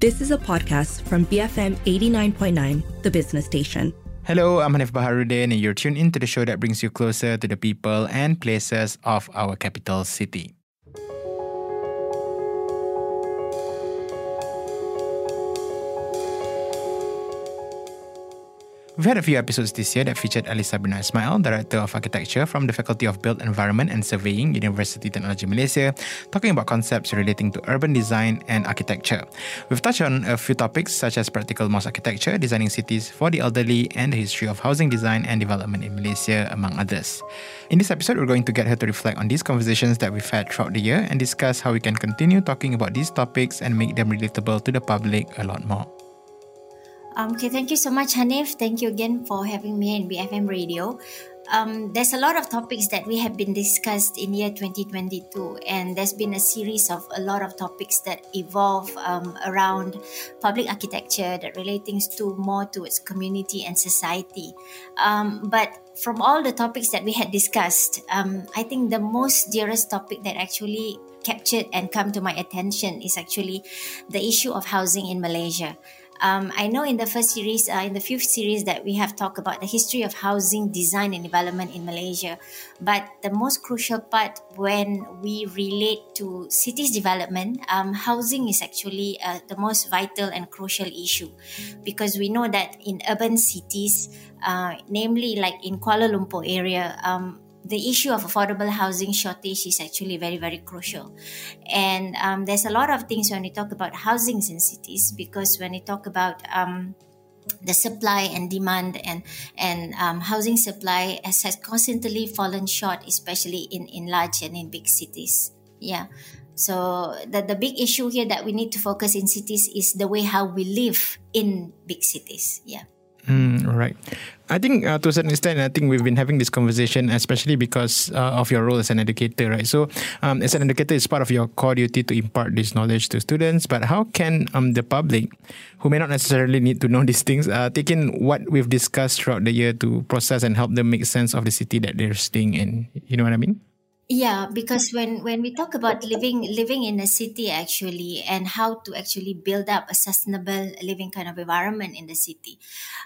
This is a podcast from BFM 89.9, the business station. Hello, I'm Hanif Baharudin, and you're tuned into the show that brings you closer to the people and places of our capital city. We've had a few episodes this year that featured Alice Sabrina Ismail, Director of Architecture from the Faculty of Built Environment and Surveying, University Technology Malaysia, talking about concepts relating to urban design and architecture. We've touched on a few topics such as practical mosque architecture, designing cities for the elderly, and the history of housing design and development in Malaysia, among others. In this episode, we're going to get her to reflect on these conversations that we've had throughout the year and discuss how we can continue talking about these topics and make them relatable to the public a lot more. Um, okay, thank you so much, Hanif. Thank you again for having me in BFM Radio. Um, there's a lot of topics that we have been discussed in year 2022, and there's been a series of a lot of topics that evolve um, around public architecture that relating to more towards community and society. Um, but from all the topics that we had discussed, um, I think the most dearest topic that actually captured and come to my attention is actually the issue of housing in Malaysia. Um, I know in the first series, uh, in the fifth series, that we have talked about the history of housing design and development in Malaysia. But the most crucial part when we relate to cities development, um, housing is actually uh, the most vital and crucial issue because we know that in urban cities, uh, namely like in Kuala Lumpur area, um, the issue of affordable housing shortage is actually very very crucial. And um, there's a lot of things when we talk about housings in cities because when we talk about um, the supply and demand and and um, housing supply has, has constantly fallen short especially in in large and in big cities. Yeah. So the, the big issue here that we need to focus in cities is the way how we live in big cities. Yeah. Mm, right. I think uh, to a certain extent, I think we've been having this conversation, especially because uh, of your role as an educator, right? So, um, as an educator, it's part of your core duty to impart this knowledge to students. But how can um, the public, who may not necessarily need to know these things, uh, take in what we've discussed throughout the year to process and help them make sense of the city that they're staying in? You know what I mean? Yeah, because when when we talk about living living in a city actually and how to actually build up a sustainable living kind of environment in the city,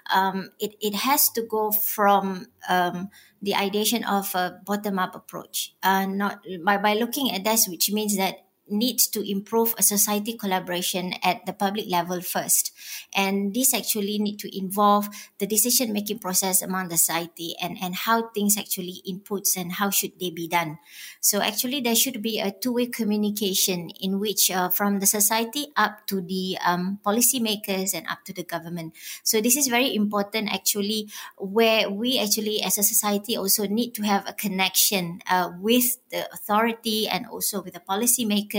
um, it it has to go from um, the ideation of a bottom up approach, uh, not by by looking at this, which means that needs to improve a society collaboration at the public level first. And this actually need to involve the decision making process among the society and and how things actually inputs and how should they be done. So actually there should be a two-way communication in which uh, from the society up to the um, policymakers and up to the government. So this is very important actually where we actually as a society also need to have a connection uh, with the authority and also with the policymakers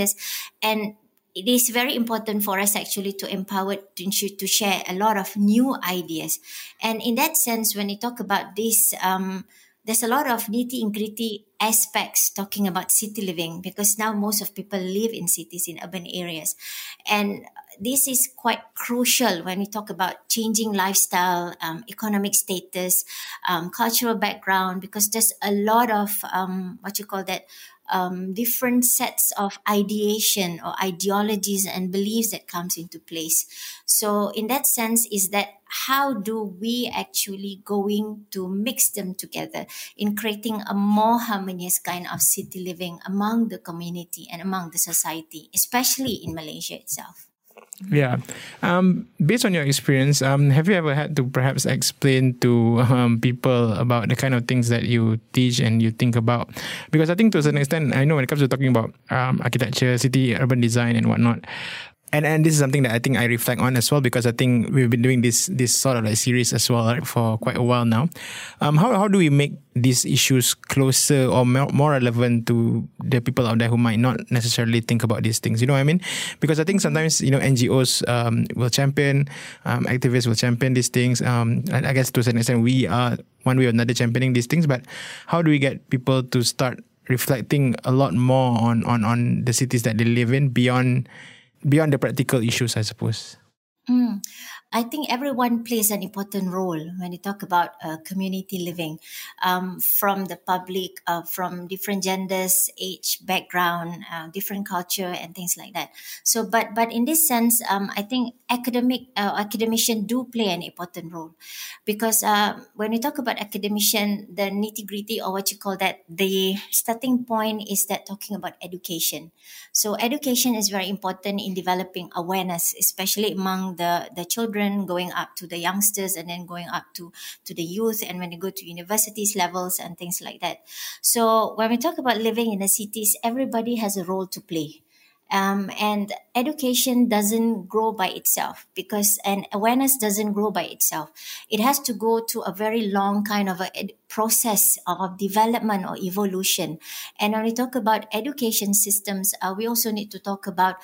and it is very important for us actually to empower to, share a lot of new ideas. And in that sense when we talk about this um, there's a lot of nitty and gritty aspects talking about city living because now most of people live in cities in urban areas. And this is quite crucial when we talk about changing lifestyle um, economic status um, cultural background because there's a lot of um, what you call that um, different sets of ideation or ideologies and beliefs that comes into place. So in that sense is that how do we actually going to mix them together in creating a more harmonious kind of city living among the community and among the society especially in malaysia itself yeah. Um, based on your experience, um, have you ever had to perhaps explain to um, people about the kind of things that you teach and you think about? Because I think to a certain extent, I know when it comes to talking about um, architecture, city, urban design, and whatnot, and and this is something that I think I reflect on as well because I think we've been doing this this sort of like series as well right, for quite a while now. Um, how how do we make these issues closer or more, more relevant to the people out there who might not necessarily think about these things? You know what I mean? Because I think sometimes you know NGOs um, will champion, um, activists will champion these things. Um, I, guess to certain extent we are one way or another championing these things. But how do we get people to start reflecting a lot more on on on the cities that they live in beyond beyond the practical issues, I suppose. Mm. I think everyone plays an important role when you talk about uh, community living, um, from the public, uh, from different genders, age, background, uh, different culture, and things like that. So, but but in this sense, um, I think academic uh, academician do play an important role, because uh, when we talk about academician, the nitty gritty or what you call that, the starting point is that talking about education. So, education is very important in developing awareness, especially among the the children going up to the youngsters and then going up to to the youth and when they go to universities levels and things like that. So when we talk about living in the cities everybody has a role to play. Um, and education doesn't grow by itself because and awareness doesn't grow by itself. It has to go to a very long kind of a ed- process of development or evolution. And when we talk about education systems uh, we also need to talk about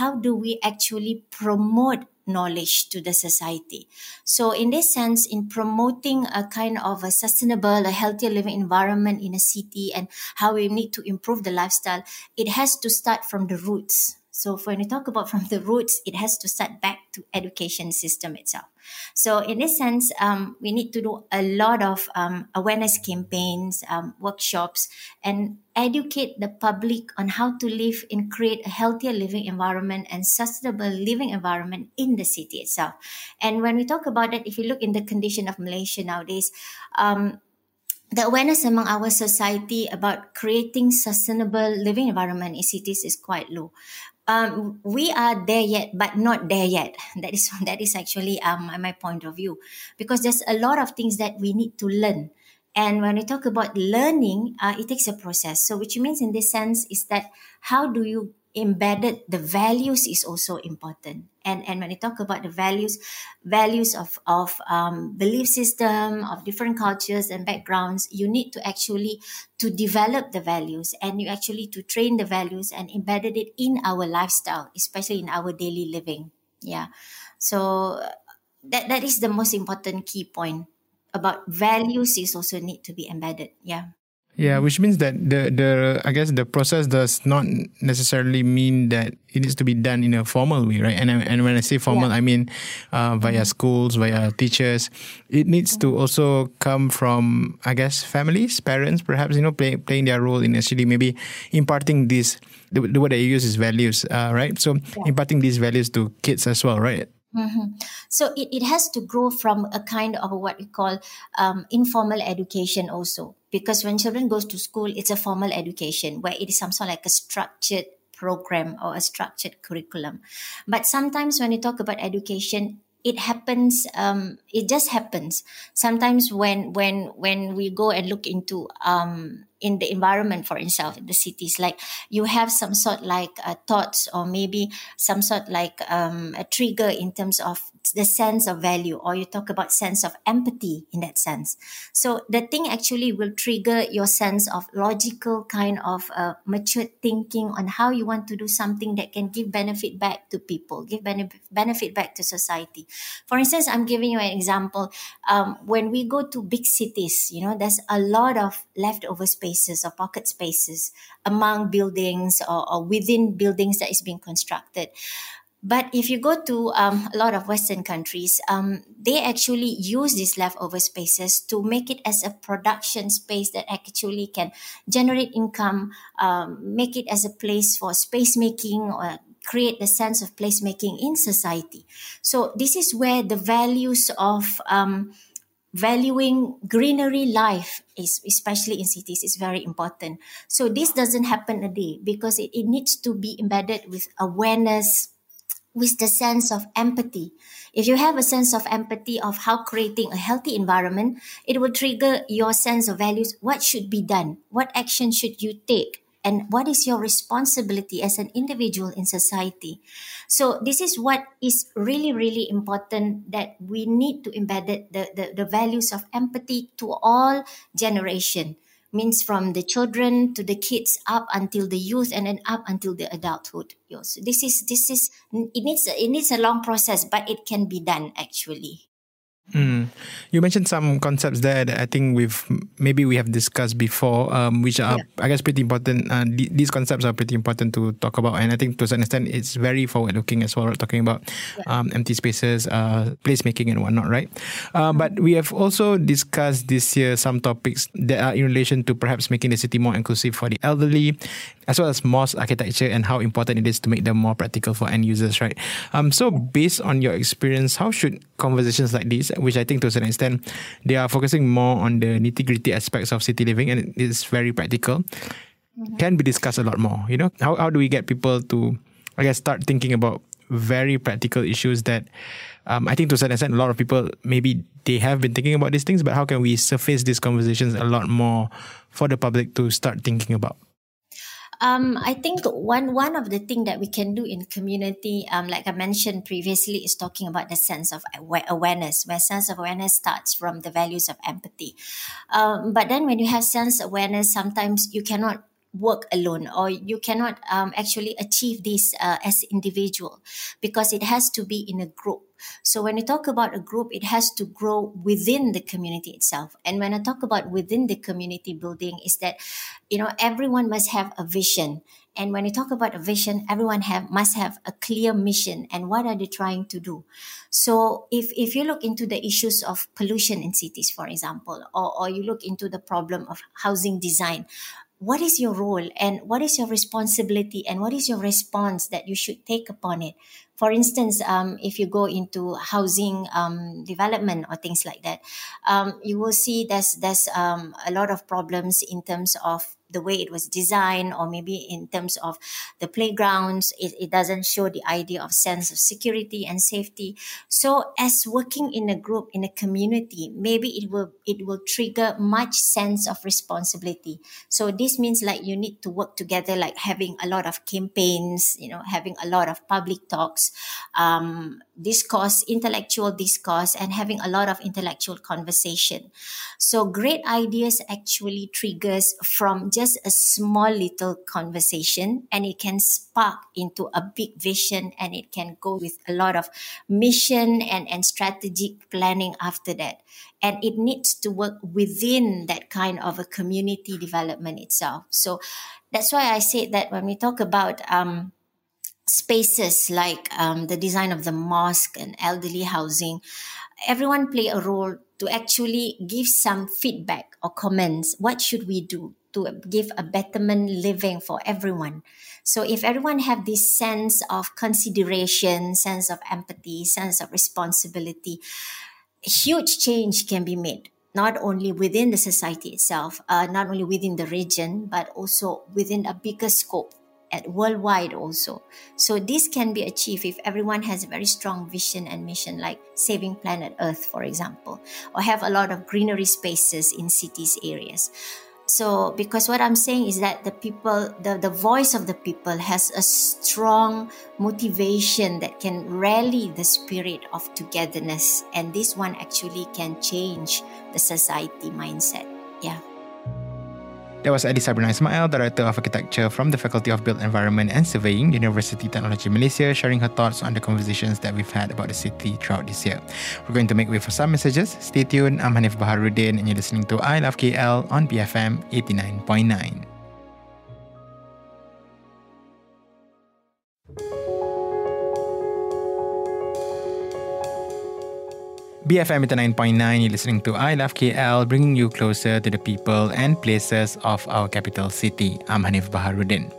how do we actually promote knowledge to the society. So, in this sense, in promoting a kind of a sustainable, a healthier living environment in a city and how we need to improve the lifestyle, it has to start from the roots. So when we talk about from the roots, it has to start back to education system itself. So in this sense, um, we need to do a lot of um, awareness campaigns, um, workshops, and educate the public on how to live and create a healthier living environment and sustainable living environment in the city itself. And when we talk about that, if you look in the condition of Malaysia nowadays, um, the awareness among our society about creating sustainable living environment in cities is quite low um, we are there yet, but not there yet. That is that is actually um, my point of view, because there's a lot of things that we need to learn. And when we talk about learning, uh, it takes a process. So, which means in this sense is that how do you embedded the values is also important. And and when you talk about the values values of of um, belief system of different cultures and backgrounds you need to actually to develop the values and you actually to train the values and embedded it in our lifestyle especially in our daily living. Yeah. So that that is the most important key point about values is also need to be embedded. Yeah yeah, which means that the the I guess the process does not necessarily mean that it needs to be done in a formal way, right? And and when I say formal, yeah. I mean uh, via mm-hmm. schools, via teachers. It needs to also come from I guess families, parents, perhaps you know play, playing their role in actually maybe imparting these. The, the word that you use is values, uh, right? So yeah. imparting these values to kids as well, right? Mm-hmm. So it, it has to grow from a kind of what we call um, informal education also. Because when children goes to school, it's a formal education where it is some sort of like a structured program or a structured curriculum. But sometimes when you talk about education, it happens um, it just happens sometimes when when when we go and look into um, in the environment for itself in the cities like you have some sort like uh, thoughts or maybe some sort like um, a trigger in terms of the sense of value or you talk about sense of empathy in that sense. So the thing actually will trigger your sense of logical kind of uh, mature thinking on how you want to do something that can give benefit back to people give benefit benefit back to society. For instance i'm giving you an example. Um, when we go to big cities you know there's a lot of leftover spaces or pocket spaces among buildings or, or within buildings that is being constructed but if you go to um, a lot of Western countries, um, they actually use these leftover spaces to make it as a production space that actually can generate income, um, make it as a place for space making or create the sense of placemaking in society. So this is where the values of um, valuing greenery life is especially in cities is very important so this doesn't happen a day because it, it needs to be embedded with awareness with the sense of empathy. If you have a sense of empathy of how creating a healthy environment, it will trigger your sense of values. What should be done? What action should you take? And what is your responsibility as an individual in society? So this is what is really, really important that we need to embed the, the, the values of empathy to all generation means from the children to the kids up until the youth and then up until the adulthood. So this is this is it needs it needs a long process but it can be done actually Mm. You mentioned some concepts there that I think we've maybe we have discussed before, um, which are yeah. I guess pretty important. Uh, th- these concepts are pretty important to talk about, and I think to some extent it's very forward looking as well. Talking about um, empty spaces, uh, placemaking, and whatnot, right? Uh, mm-hmm. But we have also discussed this year some topics that are in relation to perhaps making the city more inclusive for the elderly, as well as mosque architecture and how important it is to make them more practical for end users, right? Um, so based on your experience, how should conversations like these which I think to a certain extent they are focusing more on the nitty gritty aspects of city living and it's very practical, mm-hmm. can be discussed a lot more. You know, how how do we get people to, I guess, start thinking about very practical issues that um, I think to a certain extent, a lot of people maybe they have been thinking about these things, but how can we surface these conversations a lot more for the public to start thinking about? Um, I think one one of the thing that we can do in community, um, like I mentioned previously, is talking about the sense of awareness. Where sense of awareness starts from the values of empathy. Um, but then when you have sense awareness, sometimes you cannot work alone or you cannot um, actually achieve this uh, as individual because it has to be in a group. So when you talk about a group it has to grow within the community itself. And when i talk about within the community building is that you know everyone must have a vision. And when you talk about a vision everyone have must have a clear mission. And what are they trying to do? So if if you look into the issues of pollution in cities for example or, or you look into the problem of housing design what is your role and what is your responsibility and what is your response that you should take upon it? For instance um, if you go into housing um, development or things like that um, you will see there's there's um, a lot of problems in terms of the way it was designed or maybe in terms of the playgrounds it, it doesn't show the idea of sense of security and safety. So as working in a group in a community maybe it will it will trigger much sense of responsibility. So this means like you need to work together like having a lot of campaigns you know having a lot of public talks um, discourse intellectual discourse and having a lot of intellectual conversation. So great ideas actually triggers from just a small little conversation and it can spark into a big vision and it can go with a lot of mission and, and strategic planning after that. And it needs to work within that kind of a community development itself. So that's why I say that when we talk about um, spaces like um, the design of the mosque and elderly housing, everyone play a role to actually give some feedback or comments. What should we do to give a betterment living for everyone? So if everyone have this sense of consideration, sense of empathy, sense of responsibility, huge change can be made not only within the society itself, uh, not only within the region, but also within a bigger scope at worldwide also. So this can be achieved if everyone has a very strong vision and mission, like saving planet Earth, for example, or have a lot of greenery spaces in cities areas. So because what I'm saying is that the people, the, the voice of the people has a strong motivation that can rally the spirit of togetherness. And this one actually can change the society mindset. Yeah. That was Adi Sabrina Ismail, Director of Architecture from the Faculty of Built Environment and Surveying, University Technology Malaysia, sharing her thoughts on the conversations that we've had about the city throughout this year. We're going to make way for some messages. Stay tuned. I'm Hanif Baharuddin, and you're listening to I Love KL on BFM 89.9. BFM 89.9, you're listening to I Love KL, bringing you closer to the people and places of our capital city. I'm Hanif Baharuddin.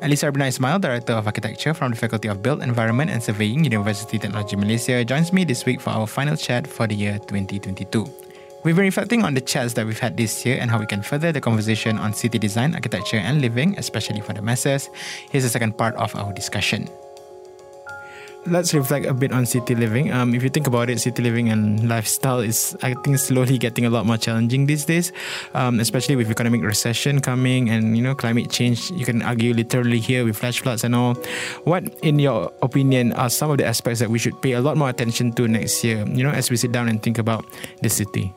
Alice Sabrina Ismail, Director of Architecture from the Faculty of Built Environment and Surveying, University Technology Malaysia, joins me this week for our final chat for the year 2022. We've been reflecting on the chats that we've had this year and how we can further the conversation on city design, architecture, and living, especially for the masses. Here's the second part of our discussion let's reflect a bit on city living. Um, if you think about it, city living and lifestyle is, I think, slowly getting a lot more challenging these days, um, especially with economic recession coming and you know climate change. You can argue literally here with flash floods and all. What, in your opinion, are some of the aspects that we should pay a lot more attention to next year? You know, as we sit down and think about the city.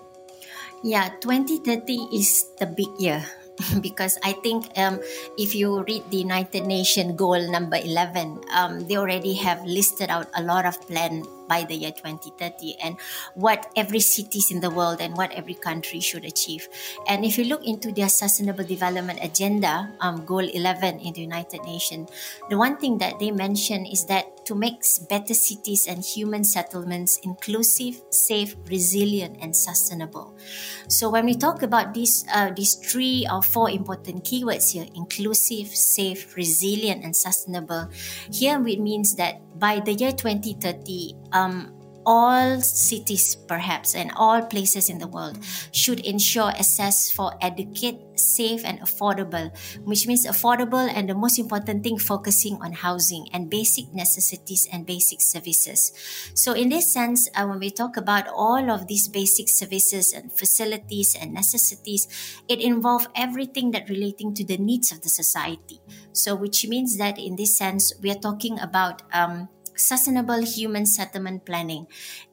Yeah, 2030 is the big year because I think um, if you read the United Nations goal number 11, um, they already have listed out a lot of plan by the year 2030 and what every cities in the world and what every country should achieve. And if you look into their sustainable development agenda, um, goal 11 in the United Nations, the one thing that they mention is that to make better cities and human settlements inclusive, safe, resilient, and sustainable. So when we talk about these uh, these three or four important keywords here, inclusive, safe, resilient, and sustainable, here it means that by the year 2030, um, all cities, perhaps, and all places in the world should ensure access for adequate, safe, and affordable, which means affordable and the most important thing, focusing on housing and basic necessities and basic services. So, in this sense, uh, when we talk about all of these basic services and facilities and necessities, it involves everything that relating to the needs of the society. So, which means that in this sense, we are talking about um, sustainable human settlement planning,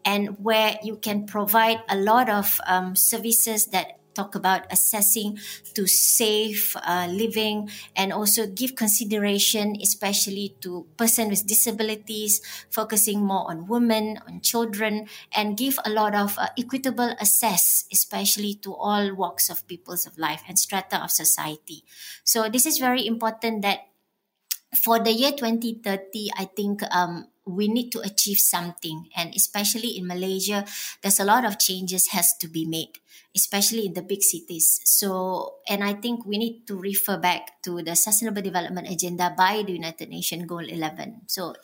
and where you can provide a lot of um, services that talk about assessing to safe uh, living and also give consideration especially to person with disabilities focusing more on women on children and give a lot of uh, equitable access especially to all walks of peoples of life and strata of society. So this is very important that for the year 2030 i think um, we need to achieve something. And especially in malaysia there's a lot of changes has to be made especially in the big cities. So and i think we need to refer back to the sustainable development agenda by the united nations goal 11 so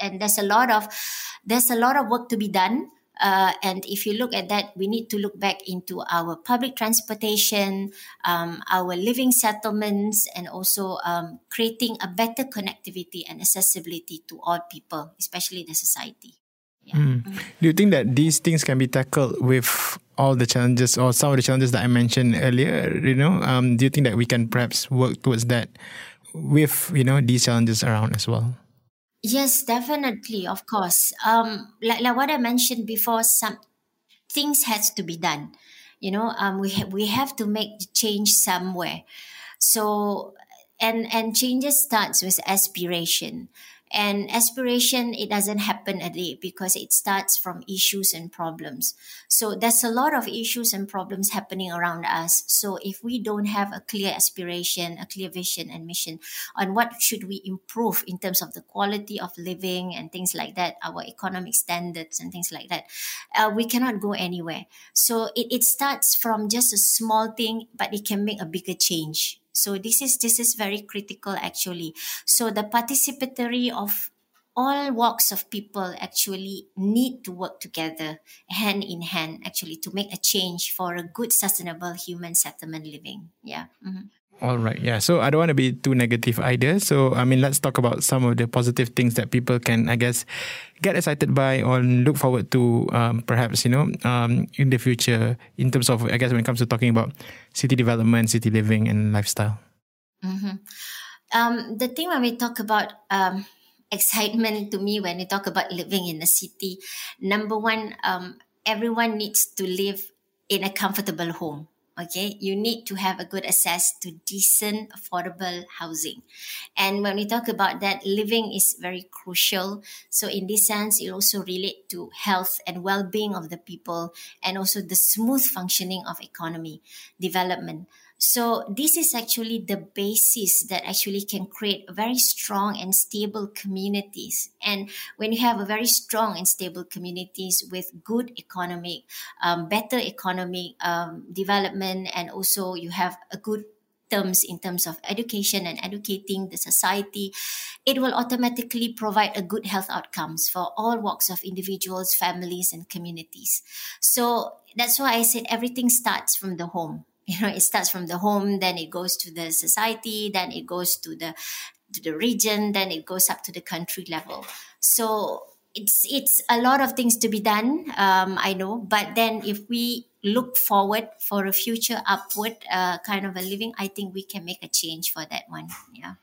and there's a lot of there's a lot of work to be done uh, and if you look at that, we need to look back into our public transportation, um, our living settlements, and also um, creating a better connectivity and accessibility to all people, especially the society. Yeah. Mm. Do you think that these things can be tackled with all the challenges or some of the challenges that I mentioned earlier? You know, um, do you think that we can perhaps work towards that with you know these challenges around as well? Yes, definitely, of course. Um, like like what I mentioned before, some things has to be done. You know, um, we ha- we have to make change somewhere. So, and and changes starts with aspiration and aspiration it doesn't happen a day because it starts from issues and problems. So there's a lot of issues and problems happening around us. So if we don't have a clear aspiration a clear vision and mission on what should we improve in terms of the quality of living and things like that our economic standards and things like that uh, we cannot go anywhere. So it, it starts from just a small thing but it can make a bigger change so this is this is very critical actually. So the participatory of all walks of people actually need to work together hand in hand actually to make a change for a good sustainable human settlement living yeah mm-hmm. All right. Yeah. So I don't want to be too negative either. So I mean, let's talk about some of the positive things that people can, I guess, get excited by or look forward to, um, perhaps you know, um, in the future in terms of, I guess, when it comes to talking about city development, city living, and lifestyle. Mm-hmm. Um, the thing when we talk about um, excitement to me when we talk about living in a city, number one, um, everyone needs to live in a comfortable home okay you need to have a good access to decent affordable housing. And when we talk about that living is very crucial. So in this sense it also relate to health and well-being of the people and also the smooth functioning of economy development so this is actually the basis that actually can create very strong and stable communities. And when you have a very strong and stable communities with good economic, um, better economic um, development, and also you have a good terms in terms of education and educating the society, it will automatically provide a good health outcomes for all walks of individuals, families, and communities. So that's why I said everything starts from the home you know it starts from the home then it goes to the society then it goes to the to the region then it goes up to the country level. So it's it's a lot of things to be done um, i know but then if we look forward for a future upward uh, kind of a living i think we can make a change for that one yeah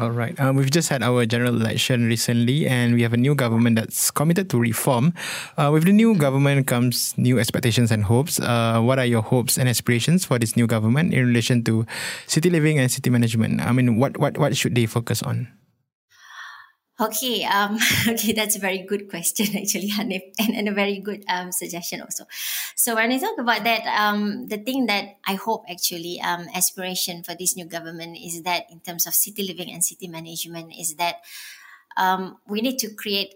all right. Um, we've just had our general election recently, and we have a new government that's committed to reform. Uh, with the new government comes new expectations and hopes. Uh, what are your hopes and aspirations for this new government in relation to city living and city management? I mean, what what what should they focus on? Okay, um, okay, that's a very good question actually, Hanif, and, and a very good um, suggestion also. So when I talk about that, um, the thing that I hope actually um, aspiration for this new government is that in terms of city living and city management is that um, we need to create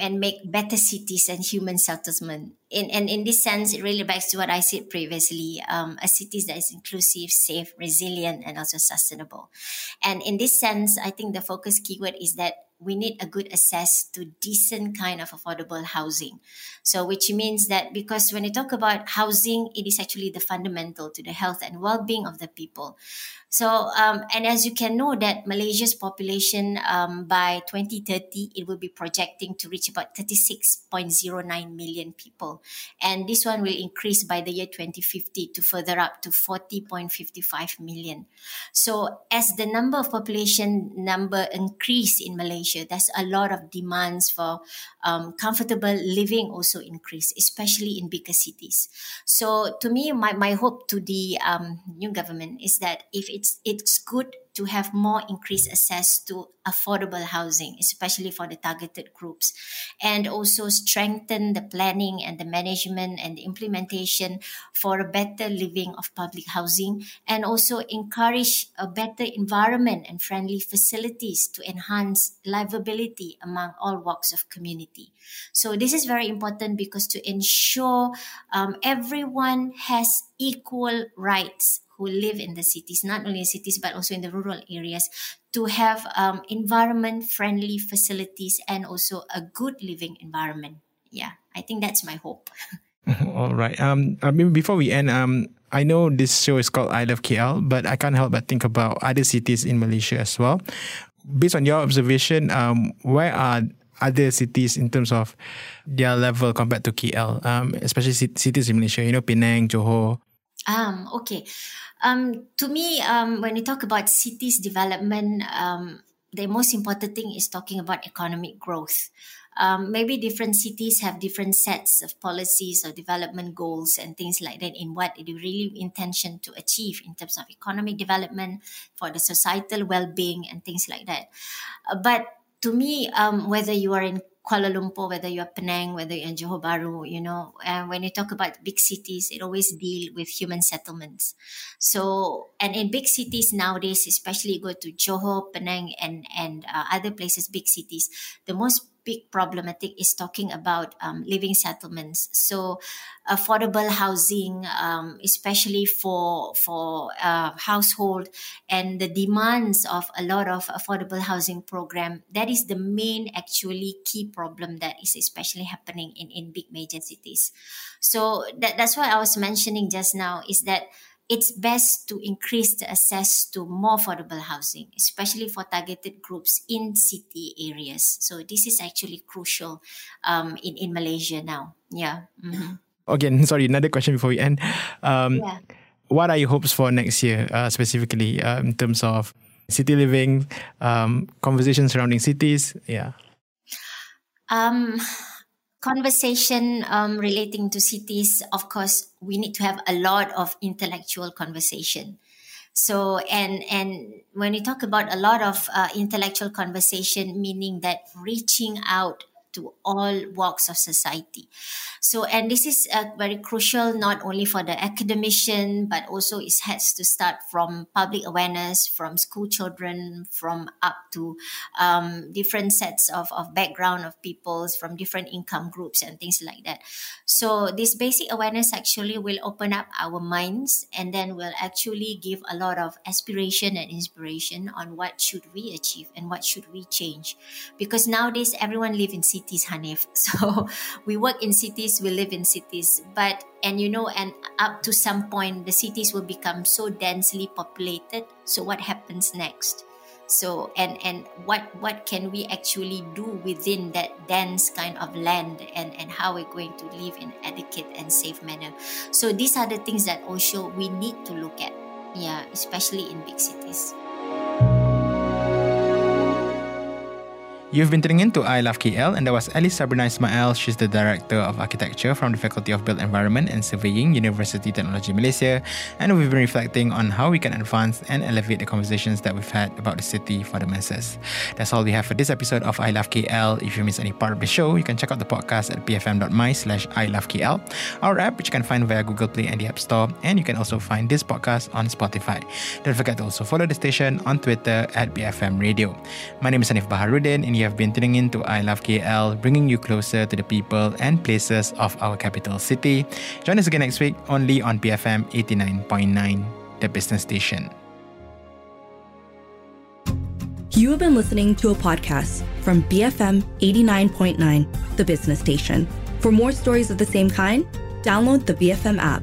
and make better cities and human settlement. In, and in this sense, it really backs to what I said previously, um, a city that is inclusive, safe, resilient, and also sustainable. And in this sense, I think the focus keyword is that we need a good access to decent kind of affordable housing. So, which means that because when you talk about housing, it is actually the fundamental to the health and well-being of the people. So, um, and as you can know that Malaysia's population um, by 2030, it will be projecting to reach about 36.09 million people. And this one will increase by the year 2050 to further up to 40.55 million. So as the number of population number increase in Malaysia, there's a lot of demands for um, comfortable living also increase, especially in bigger cities. So to me, my, my hope to the um, new government is that if it's it's good to have more increased access to affordable housing, especially for the targeted groups, and also strengthen the planning and the management and the implementation for a better living of public housing, and also encourage a better environment and friendly facilities to enhance livability among all walks of community. So this is very important because to ensure um, everyone has equal rights who live in the cities, not only in cities but also in the rural areas, to have um, environment friendly facilities and also a good living environment. Yeah, I think that's my hope. All right. Um, I mean, before we end, um, I know this show is called I Love KL, but I can't help but think about other cities in Malaysia as well. Based on your observation, um, where are other cities in terms of their level compared to KL, um, especially cities in Malaysia, you know, Penang, Johor. Um, okay. Um, to me, um, when we talk about cities development, um, the most important thing is talking about economic growth. Um, maybe different cities have different sets of policies or development goals and things like that in what they really intention to achieve in terms of economic development for the societal well-being and things like that. Uh, but to me, um, whether you are in Kuala Lumpur, whether you're Penang, whether you're in Johor Bahru, you know, and when you talk about big cities, it always deal with human settlements. So, and in big cities nowadays, especially go to Johor, Penang, and and uh, other places, big cities, the most big problematic is talking about um, living settlements. So, affordable housing, um, especially for for uh, household, and the demands of a lot of affordable housing program. That is the main actually key problem that is especially happening in in big major cities. So that, that's why I was mentioning just now is that it's best to increase the access to more affordable housing, especially for targeted groups in city areas. So this is actually crucial um, in, in Malaysia now. Yeah. Mm-hmm. Again, sorry, another question before we end. Um, yeah. What are your hopes for next year, uh, specifically uh, in terms of city living, um, conversations surrounding cities? Yeah. Um, conversation um, relating to cities, of course, we need to have a lot of intellectual conversation. So, and and when we talk about a lot of uh, intellectual conversation, meaning that reaching out to all walks of society. So, and this is uh, very crucial not only for the academician, but also it has to start from public awareness, from school children, from up to um, different sets of, of background of peoples from different income groups and things like that. So, this basic awareness actually will open up our minds and then will actually give a lot of aspiration and inspiration on what should we achieve and what should we change. Because nowadays everyone live in cities, Hanif. So we work in cities, we live in cities. But, and you know, and up to some point, the cities will become so densely populated. So what happens next? so and and what what can we actually do within that dense kind of land and and how we're going to live in adequate and safe manner so these are the things that also we need to look at yeah especially in big cities You've been tuning in to I Love KL, and that was Alice Sabrina Ismail. She's the Director of Architecture from the Faculty of Built Environment and Surveying, University Technology Malaysia. And we've been reflecting on how we can advance and elevate the conversations that we've had about the city for the masses. That's all we have for this episode of I Love KL. If you miss any part of the show, you can check out the podcast at bfm.my slash I Love KL, our app, which you can find via Google Play and the App Store. And you can also find this podcast on Spotify. Don't forget to also follow the station on Twitter at BFM Radio. My name is Hanif Baharudin, and you have been tuning in to I Love KL, bringing you closer to the people and places of our capital city. Join us again next week only on BFM 89.9, the business station. You have been listening to a podcast from BFM 89.9, the business station. For more stories of the same kind, download the BFM app.